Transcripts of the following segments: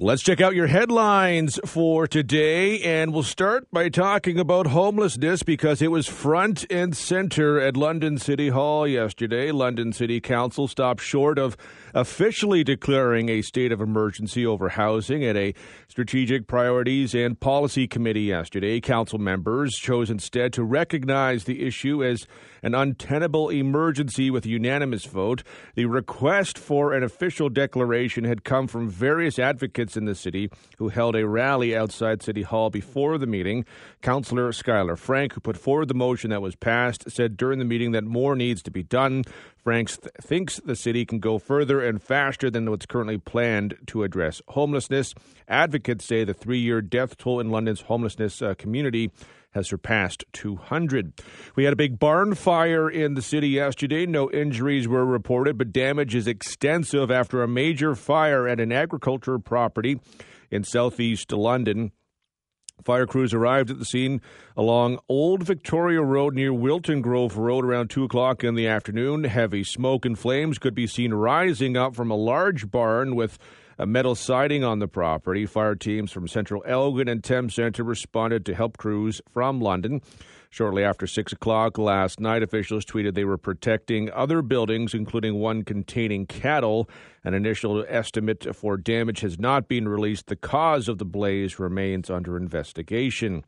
Let's check out your headlines for today, and we'll start by talking about homelessness because it was front and center at London City Hall yesterday. London City Council stopped short of officially declaring a state of emergency over housing at a strategic priorities and policy committee yesterday. Council members chose instead to recognize the issue as an untenable emergency with a unanimous vote. The request for an official declaration had come from various advocates in the city who held a rally outside City Hall before the meeting. Councillor Skylar Franke, who put forward the motion that was passed, said during the meeting that more needs to be done. Franks th- thinks the city can go further and faster than what's currently planned to address homelessness. Advocates say the three year death toll in London's homelessness uh, community has surpassed 200. We had a big barn fire in the city yesterday. No injuries were reported, but damage is extensive after a major fire at an agriculture property in southeast London. Fire crews arrived at the scene along Old Victoria Road near Wilton Grove Road around 2 o'clock in the afternoon. Heavy smoke and flames could be seen rising up from a large barn with a metal siding on the property. Fire teams from Central Elgin and Thames Centre responded to help crews from London. Shortly after 6 o'clock last night, officials tweeted they were protecting other buildings, including one containing cattle. An initial estimate for damage has not been released. The cause of the blaze remains under investigation.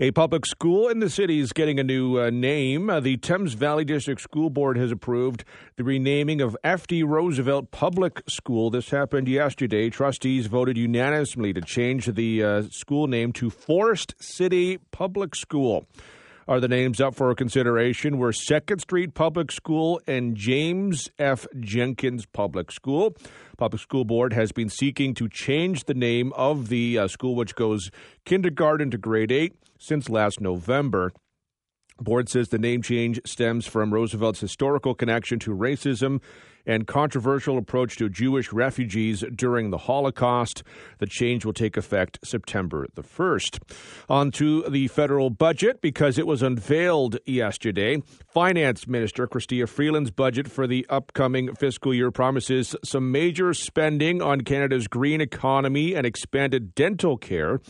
A public school in the city is getting a new uh, name. Uh, the Thames Valley District School Board has approved the renaming of F.D. Roosevelt Public School. This happened yesterday. Trustees voted unanimously to change the uh, school name to Forest City Public School are the names up for consideration were Second Street Public School and James F. Jenkins Public School. Public School Board has been seeking to change the name of the uh, school, which goes kindergarten to grade 8, since last November. Board says the name change stems from Roosevelt's historical connection to racism and controversial approach to Jewish refugees during the Holocaust. The change will take effect September the 1st. On to the federal budget because it was unveiled yesterday. Finance Minister Chrystia Freeland's budget for the upcoming fiscal year promises some major spending on Canada's green economy and expanded dental care.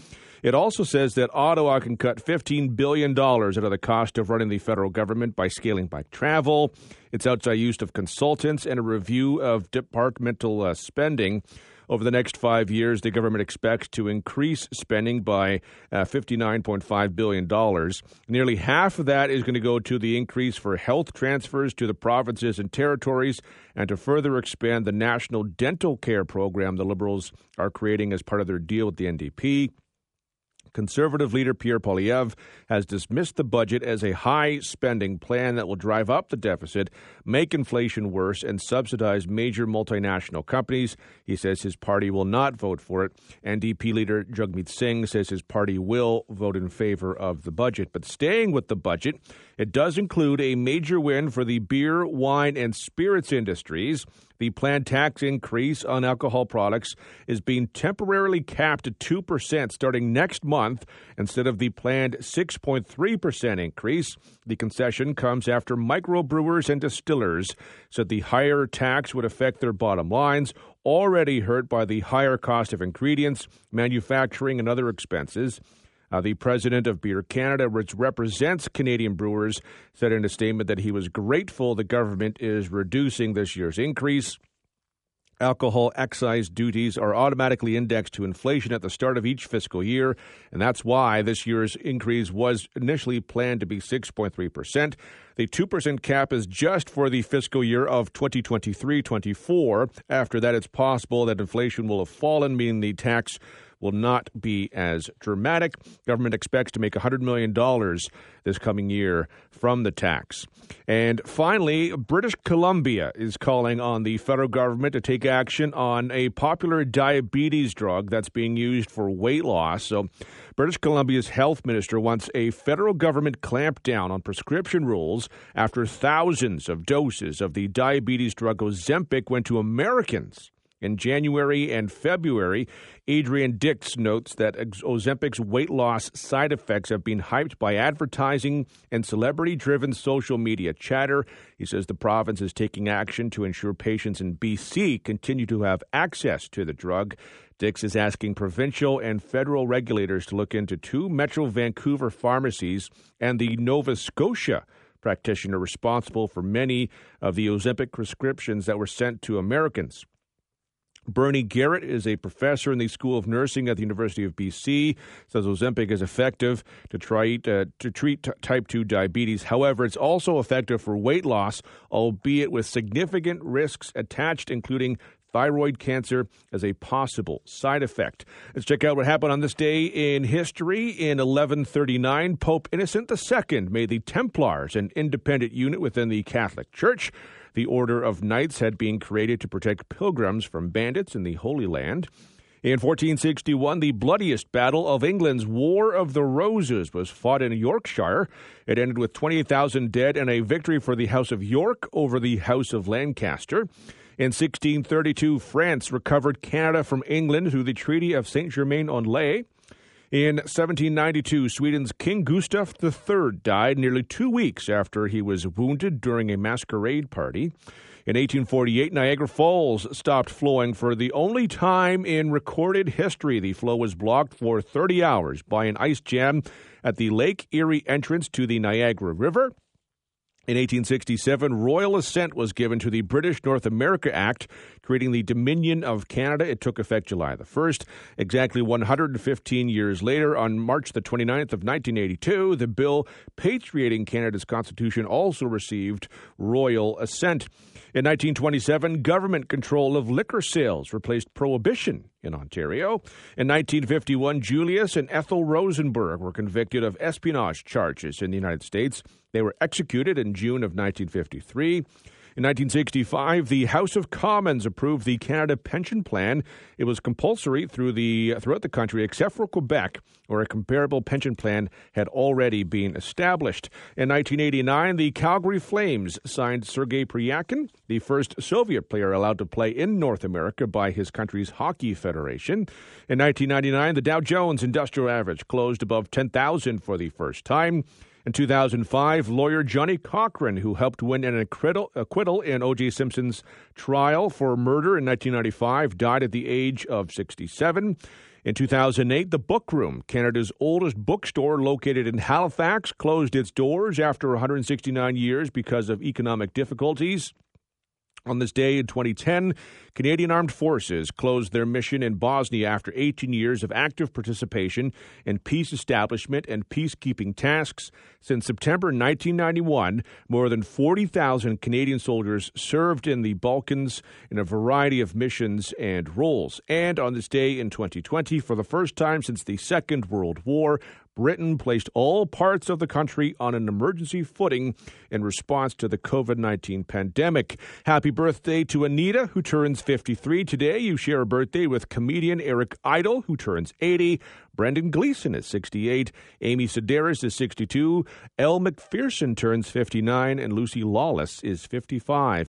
It also says that Ottawa can cut $15 billion out of the cost of running the federal government by scaling back travel, its outside use of consultants, and a review of departmental uh, spending. Over the next five years, the government expects to increase spending by uh, $59.5 billion. Nearly half of that is going to go to the increase for health transfers to the provinces and territories and to further expand the national dental care program the Liberals are creating as part of their deal with the NDP. Conservative leader Pierre Poilievre has dismissed the budget as a high spending plan that will drive up the deficit, make inflation worse, and subsidize major multinational companies. He says his party will not vote for it. NDP leader Jagmeet Singh says his party will vote in favor of the budget. But staying with the budget, it does include a major win for the beer, wine, and spirits industries. The planned tax increase on alcohol products is being temporarily capped at 2% starting next month instead of the planned 6.3% increase. The concession comes after microbrewers and distillers said the higher tax would affect their bottom lines, already hurt by the higher cost of ingredients, manufacturing, and other expenses. Uh, the president of Beer Canada, which represents Canadian brewers, said in a statement that he was grateful the government is reducing this year's increase. Alcohol excise duties are automatically indexed to inflation at the start of each fiscal year, and that's why this year's increase was initially planned to be 6.3%. The 2% cap is just for the fiscal year of 2023 24. After that, it's possible that inflation will have fallen, meaning the tax will not be as dramatic. Government expects to make $100 million this coming year from the tax. And finally, British Columbia is calling on the federal government to take action on a popular diabetes drug that's being used for weight loss. So, British Columbia's health minister wants a federal government clampdown on prescription rules after thousands of doses of the diabetes drug Ozempic went to Americans In January and February, Adrian Dix notes that Ozempic's weight loss side effects have been hyped by advertising and celebrity driven social media chatter. He says the province is taking action to ensure patients in BC continue to have access to the drug. Dix is asking provincial and federal regulators to look into two Metro Vancouver pharmacies and the Nova Scotia practitioner responsible for many of the Ozempic prescriptions that were sent to Americans. Bernie Garrett is a professor in the School of Nursing at the University of BC. Says Ozempic is effective to try uh, to treat t- type 2 diabetes. However, it's also effective for weight loss, albeit with significant risks attached, including thyroid cancer as a possible side effect. Let's check out what happened on this day in history. In 1139, Pope Innocent II made the Templars an independent unit within the Catholic Church. The Order of Knights had been created to protect pilgrims from bandits in the Holy Land. In 1461, the bloodiest battle of England's War of the Roses was fought in Yorkshire. It ended with 28,000 dead and a victory for the House of York over the House of Lancaster. In 1632, France recovered Canada from England through the Treaty of Saint Germain en Laye. In 1792, Sweden's King Gustav III died nearly two weeks after he was wounded during a masquerade party. In 1848, Niagara Falls stopped flowing for the only time in recorded history. The flow was blocked for 30 hours by an ice jam at the Lake Erie entrance to the Niagara River. In 1867, royal assent was given to the British North America Act, creating the Dominion of Canada. It took effect July the 1st. Exactly 115 years later, on March the 29th of 1982, the bill patriating Canada's constitution also received royal assent. In 1927, government control of liquor sales replaced prohibition in Ontario. In 1951, Julius and Ethel Rosenberg were convicted of espionage charges in the United States. They were executed in June of 1953. In 1965, the House of Commons approved the Canada Pension Plan. It was compulsory through the, throughout the country, except for Quebec, where a comparable pension plan had already been established. In 1989, the Calgary Flames signed Sergei Pryakin, the first Soviet player allowed to play in North America by his country's hockey federation. In 1999, the Dow Jones Industrial Average closed above 10,000 for the first time. In 2005, lawyer Johnnie Cochran, who helped win an acquittal, acquittal in O.J. Simpson's trial for murder in 1995, died at the age of 67. In 2008, the Book Room, Canada's oldest bookstore located in Halifax, closed its doors after 169 years because of economic difficulties. On this day in 2010, Canadian Armed Forces closed their mission in Bosnia after 18 years of active participation in peace establishment and peacekeeping tasks. Since September 1991, more than 40,000 Canadian soldiers served in the Balkans in a variety of missions and roles. And on this day in 2020, for the first time since the Second World War, Britain placed all parts of the country on an emergency footing in response to the COVID 19 pandemic. Happy birthday to Anita, who turns 53 today. You share a birthday with comedian Eric Idle, who turns 80. Brendan Gleeson is 68. Amy Sedaris is 62. Elle Macpherson turns 59. And Lucy Lawless is 55.